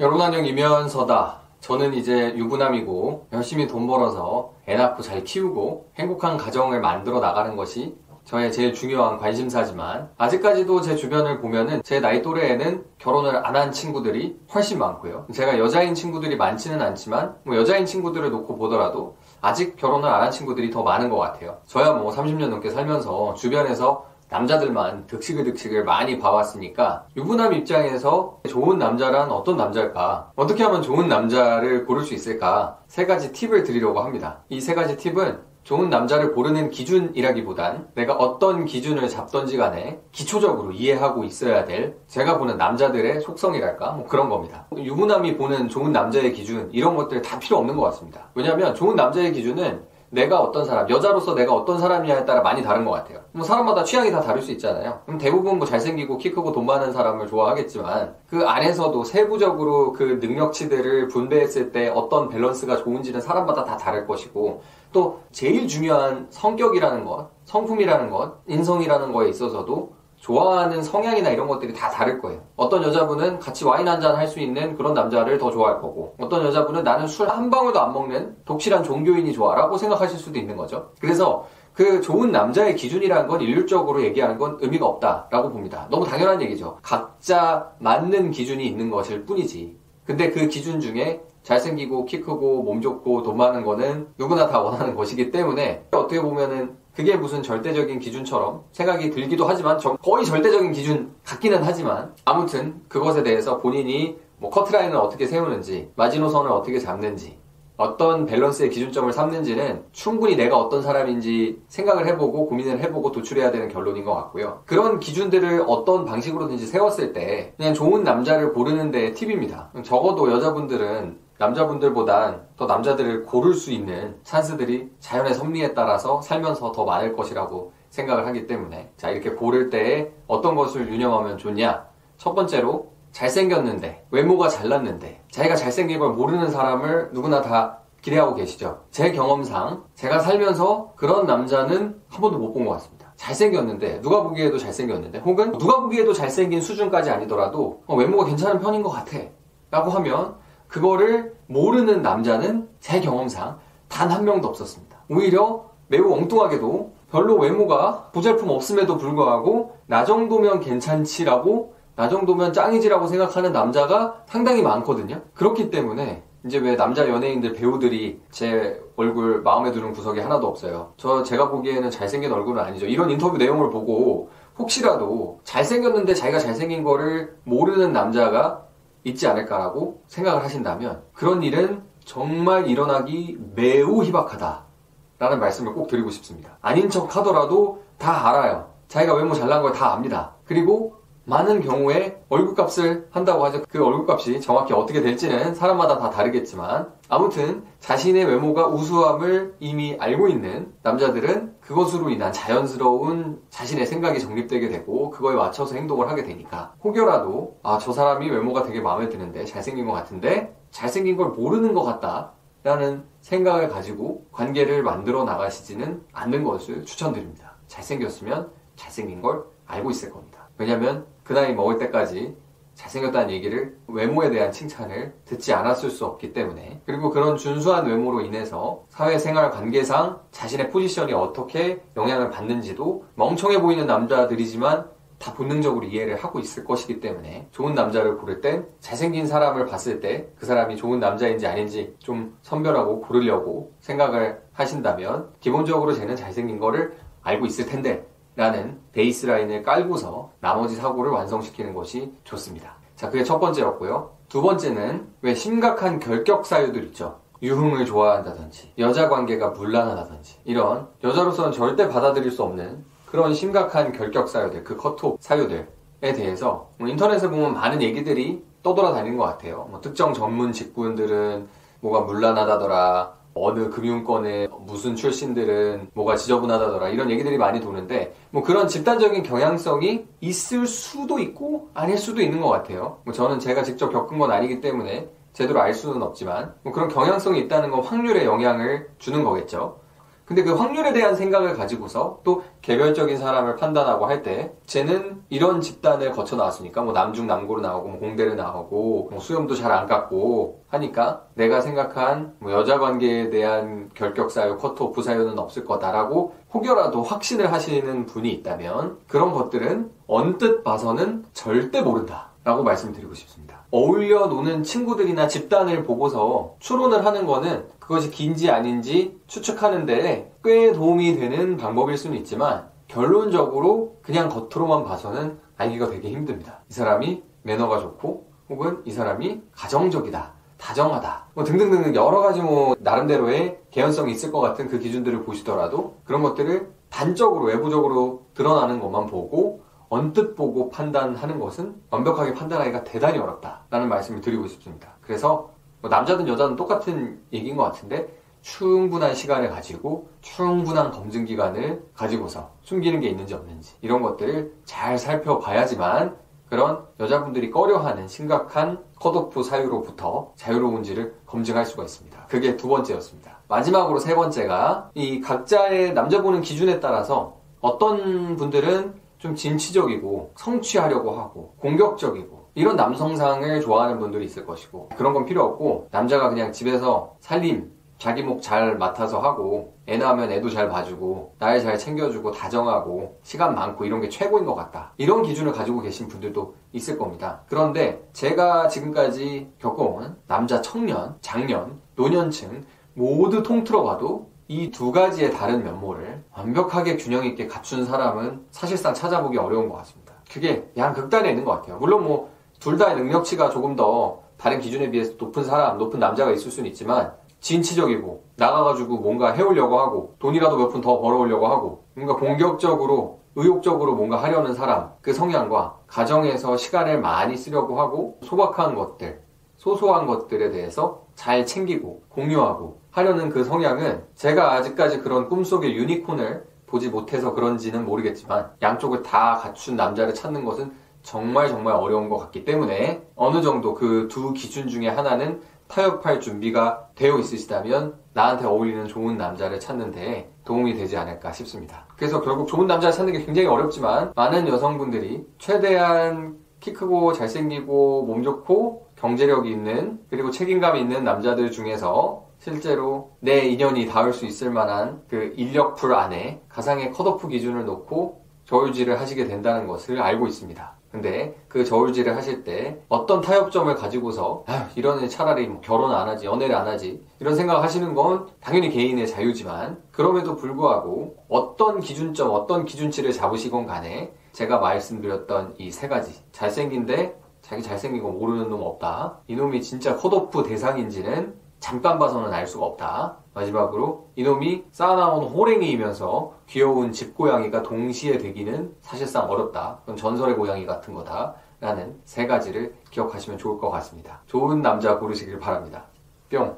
여러분 안녕 이면서다. 저는 이제 유부남이고 열심히 돈 벌어서 애 낳고 잘 키우고 행복한 가정을 만들어 나가는 것이 저의 제일 중요한 관심사지만 아직까지도 제 주변을 보면은 제 나이 또래에는 결혼을 안 한 친구들이 훨씬 많고요. 제가 여자인 친구들이 많지는 않지만 뭐 여자인 친구들을 놓고 보더라도 아직 결혼을 안 한 친구들이 더 많은 것 같아요. 저야 뭐 30년 넘게 살면서 주변에서 남자들만 득식을 득식을 많이 봐왔으니까 유부남 입장에서 좋은 남자란 어떤 남자일까? 어떻게 하면 좋은 남자를 고를 수 있을까? 세 가지 팁을 드리려고 합니다. 이 세 가지 팁은 좋은 남자를 고르는 기준이라기보단 내가 어떤 기준을 잡던지 간에 기초적으로 이해하고 있어야 될 제가 보는 남자들의 속성이랄까 뭐 그런 겁니다. 유부남이 보는 좋은 남자의 기준 이런 것들 다 필요 없는 것 같습니다. 왜냐하면 좋은 남자의 기준은 내가 어떤 사람, 여자로서 내가 어떤 사람이냐에 따라 많이 다른 것 같아요. 뭐 사람마다 취향이 다 다를 수 있잖아요. 그럼 대부분 뭐 잘생기고 키 크고 돈 많은 사람을 좋아하겠지만 그 안에서도 세부적으로 그 능력치들을 분배했을 때 어떤 밸런스가 좋은지는 사람마다 다 다를 것이고 또 제일 중요한 성격이라는 것, 성품이라는 것, 인성이라는 거에 있어서도 좋아하는 성향이나 이런 것들이 다 다를 거예요. 어떤 여자분은 같이 와인 한 잔 할 수 있는 그런 남자를 더 좋아할 거고, 어떤 여자분은 나는 술 한 방울도 안 먹는 독실한 종교인이 좋아라고 생각하실 수도 있는 거죠. 그래서 그 좋은 남자의 기준이라는 건 일률적으로 얘기하는 건 의미가 없다라고 봅니다. 너무 당연한 얘기죠. 각자 맞는 기준이 있는 것일 뿐이지. 근데 그 기준 중에 잘생기고 키 크고 몸 좋고 돈 많은 거는 누구나 다 원하는 것이기 때문에 어떻게 보면은 그게 무슨 절대적인 기준처럼 생각이 들기도 하지만 거의 절대적인 기준 같기는 하지만 아무튼 그것에 대해서 본인이 뭐 커트라인을 어떻게 세우는지 마지노선을 어떻게 잡는지 어떤 밸런스의 기준점을 삼는지는 충분히 내가 어떤 사람인지 생각을 해보고 고민을 해보고 도출해야 되는 결론인 것 같고요. 그런 기준들을 어떤 방식으로든지 세웠을 때 그냥 좋은 남자를 고르는 데 팁입니다. 적어도 여자분들은 남자분들보단 더 남자들을 고를 수 있는 찬스들이 자연의 섭리에 따라서 살면서 더 많을 것이라고 생각을 하기 때문에 자 이렇게 고를 때 어떤 것을 유념하면 좋냐? 첫 번째로 잘생겼는데 외모가 잘났는데 자기가 잘생긴 걸 모르는 사람을 누구나 다 기대하고 계시죠? 제 경험상 제가 살면서 그런 남자는 한 번도 못 본 것 같습니다. 잘생겼는데 누가 보기에도 잘생겼는데 혹은 누가 보기에도 잘생긴 수준까지 아니더라도 어, 외모가 괜찮은 편인 것 같아. 라고 하면 그거를 모르는 남자는 제 경험상 단 한 명도 없었습니다. 오히려 매우 엉뚱하게도 별로 외모가 보잘품 없음에도 불구하고 나 정도면 괜찮지라고 나 정도면 짱이지라고 생각하는 남자가 상당히 많거든요. 그렇기 때문에 이제 왜 남자 연예인들 배우들이 제 얼굴 마음에 드는 구석이 하나도 없어요. 저 제가 보기에는 잘생긴 얼굴은 아니죠. 이런 인터뷰 내용을 보고 혹시라도 잘생겼는데 자기가 잘생긴 거를 모르는 남자가 있지 않을까라고 생각을 하신다면 그런 일은 정말 일어나기 매우 희박하다. 라는 말씀을 꼭 드리고 싶습니다. 아닌 척 하더라도 다 알아요. 자기가 외모 잘난 걸 다 압니다. 그리고 많은 경우에 얼굴값을 한다고 하죠. 그 얼굴값이 정확히 어떻게 될지는 사람마다 다 다르겠지만 아무튼 자신의 외모가 우수함을 이미 알고 있는 남자들은 그것으로 인한 자연스러운 자신의 생각이 정립되게 되고 그거에 맞춰서 행동을 하게 되니까 혹여라도 아 저 사람이 외모가 되게 마음에 드는데 잘생긴 것 같은데 잘생긴 걸 모르는 것 같다 라는 생각을 가지고 관계를 만들어 나가시지는 않는 것을 추천드립니다. 잘생겼으면 잘생긴 걸 알고 있을 겁니다. 왜냐면 그 나이 먹을 때까지 잘생겼다는 얘기를 외모에 대한 칭찬을 듣지 않았을 수 없기 때문에 그리고 그런 준수한 외모로 인해서 사회생활 관계상 자신의 포지션이 어떻게 영향을 받는지도 멍청해 보이는 남자들이지만 다 본능적으로 이해를 하고 있을 것이기 때문에 좋은 남자를 고를 땐 잘생긴 사람을 봤을 때 그 사람이 좋은 남자인지 아닌지 좀 선별하고 고르려고 생각을 하신다면 기본적으로 쟤는 잘생긴 거를 알고 있을 텐데 라는 베이스라인을 깔고서 나머지 사고를 완성시키는 것이 좋습니다. 자, 그게 첫 번째였고요. 두 번째는 왜 심각한 결격 사유들 있죠. 유흥을 좋아한다든지, 여자 관계가 물란하다든지, 이런 여자로서는 절대 받아들일 수 없는 그런 심각한 결격 사유들, 그 커트옵 사유들에 대해서 뭐 인터넷에 보면 많은 얘기들이 떠돌아다니는 것 같아요. 뭐 특정 전문 직군들은 뭐가 물란하다더라, 어느 금융권의 무슨 출신들은 뭐가 지저분하다더라 이런 얘기들이 많이 도는데 뭐 그런 집단적인 경향성이 있을 수도 있고 아닐 수도 있는 것 같아요. 뭐 저는 제가 직접 겪은 건 아니기 때문에 제대로 알 수는 없지만 뭐 그런 경향성이 있다는 건 확률에 영향을 주는 거겠죠. 근데 그 확률에 대한 생각을 가지고서 또 개별적인 사람을 판단하고 할 때 쟤는 이런 집단을 거쳐 나왔으니까 뭐 남중 남고로 나오고 뭐 공대를 나오고 뭐 수염도 잘 안 깎고 하니까 내가 생각한 뭐 여자 관계에 대한 결격 사유, 커트오프 사유는 없을 거다라고 혹여라도 확신을 하시는 분이 있다면 그런 것들은 언뜻 봐서는 절대 모른다. 라고 말씀드리고 싶습니다. 어울려 노는 친구들이나 집단을 보고서 추론을 하는 거는 그것이 긴지 아닌지 추측하는데 꽤 도움이 되는 방법일 수는 있지만 결론적으로 그냥 겉으로만 봐서는 알기가 되게 힘듭니다. 이 사람이 매너가 좋고 혹은 이 사람이 가정적이다. 다정하다. 뭐 등등등 여러 가지 뭐 나름대로의 개연성이 있을 것 같은 그 기준들을 보시더라도 그런 것들을 단적으로 외부적으로 드러나는 것만 보고 언뜻 보고 판단하는 것은 완벽하게 판단하기가 대단히 어렵다라는 말씀을 드리고 싶습니다. 그래서 뭐 남자든 여자든 똑같은 얘기인 것 같은데 충분한 시간을 가지고 충분한 검증 기간을 가지고서 숨기는 게 있는지 없는지 이런 것들을 잘 살펴봐야지만 그런 여자분들이 꺼려하는 심각한 컷오프 사유로부터 자유로운지를 검증할 수가 있습니다. 그게 두 번째였습니다. 마지막으로 세 번째가 이 각자의 남자 보는 기준에 따라서 어떤 분들은 좀 진취적이고 성취하려고 하고 공격적이고 이런 남성상을 좋아하는 분들이 있을 것이고 그런 건 필요 없고 남자가 그냥 집에서 살림 자기 목 잘 맡아서 하고 애 낳으면 애도 잘 봐주고 나를 잘 챙겨주고 다정하고 시간 많고 이런 게 최고인 것 같다. 이런 기준을 가지고 계신 분들도 있을 겁니다. 그런데 제가 지금까지 겪어온 남자 청년, 장년, 노년층 모두 통틀어 봐도 이 두 가지의 다른 면모를 완벽하게 균형 있게 갖춘 사람은 사실상 찾아보기 어려운 것 같습니다. 그게 양 극단에 있는 것 같아요. 물론 뭐 둘 다의 능력치가 조금 더 다른 기준에 비해서 높은 사람, 높은 남자가 있을 수는 있지만 진취적이고 나가가지고 뭔가 해오려고 하고 돈이라도 몇 푼 더 벌어오려고 하고 뭔가 공격적으로 의욕적으로 뭔가 하려는 사람 그 성향과 가정에서 시간을 많이 쓰려고 하고 소박한 것들 소소한 것들에 대해서 잘 챙기고 공유하고 하려는 그 성향은 제가 아직까지 그런 꿈속의 유니콘을 보지 못해서 그런지는 모르겠지만 양쪽을 다 갖춘 남자를 찾는 것은 정말 정말 어려운 것 같기 때문에 어느 정도 그 두 기준 중에 하나는 타협할 준비가 되어 있으시다면 나한테 어울리는 좋은 남자를 찾는데 도움이 되지 않을까 싶습니다. 그래서 결국 좋은 남자를 찾는 게 굉장히 어렵지만 많은 여성분들이 최대한 키 크고 잘생기고 몸 좋고 경제력이 있는 그리고 책임감이 있는 남자들 중에서 실제로 내 인연이 닿을 수 있을 만한 그 인력풀 안에 가상의 컷오프 기준을 놓고 저울질을 하시게 된다는 것을 알고 있습니다. 근데 그 저울질을 하실 때 어떤 타협점을 가지고서 아휴, 이런 애 차라리 뭐 결혼 안 하지 연애를 안 하지 이런 생각 하시는 건 당연히 개인의 자유지만 그럼에도 불구하고 어떤 기준점 어떤 기준치를 잡으시건 간에 제가 말씀드렸던 이 세 가지 잘생긴데 자기 잘생긴 거 모르는 놈 없다. 이놈이 진짜 컷오프 대상인지는 잠깐 봐서는 알 수가 없다. 마지막으로 이놈이 쌓아나온 호랭이이면서 귀여운 집고양이가 동시에 되기는 사실상 어렵다. 그건 전설의 고양이 같은 거다. 라는 세 가지를 기억하시면 좋을 것 같습니다. 좋은 남자 고르시길 바랍니다. 뿅!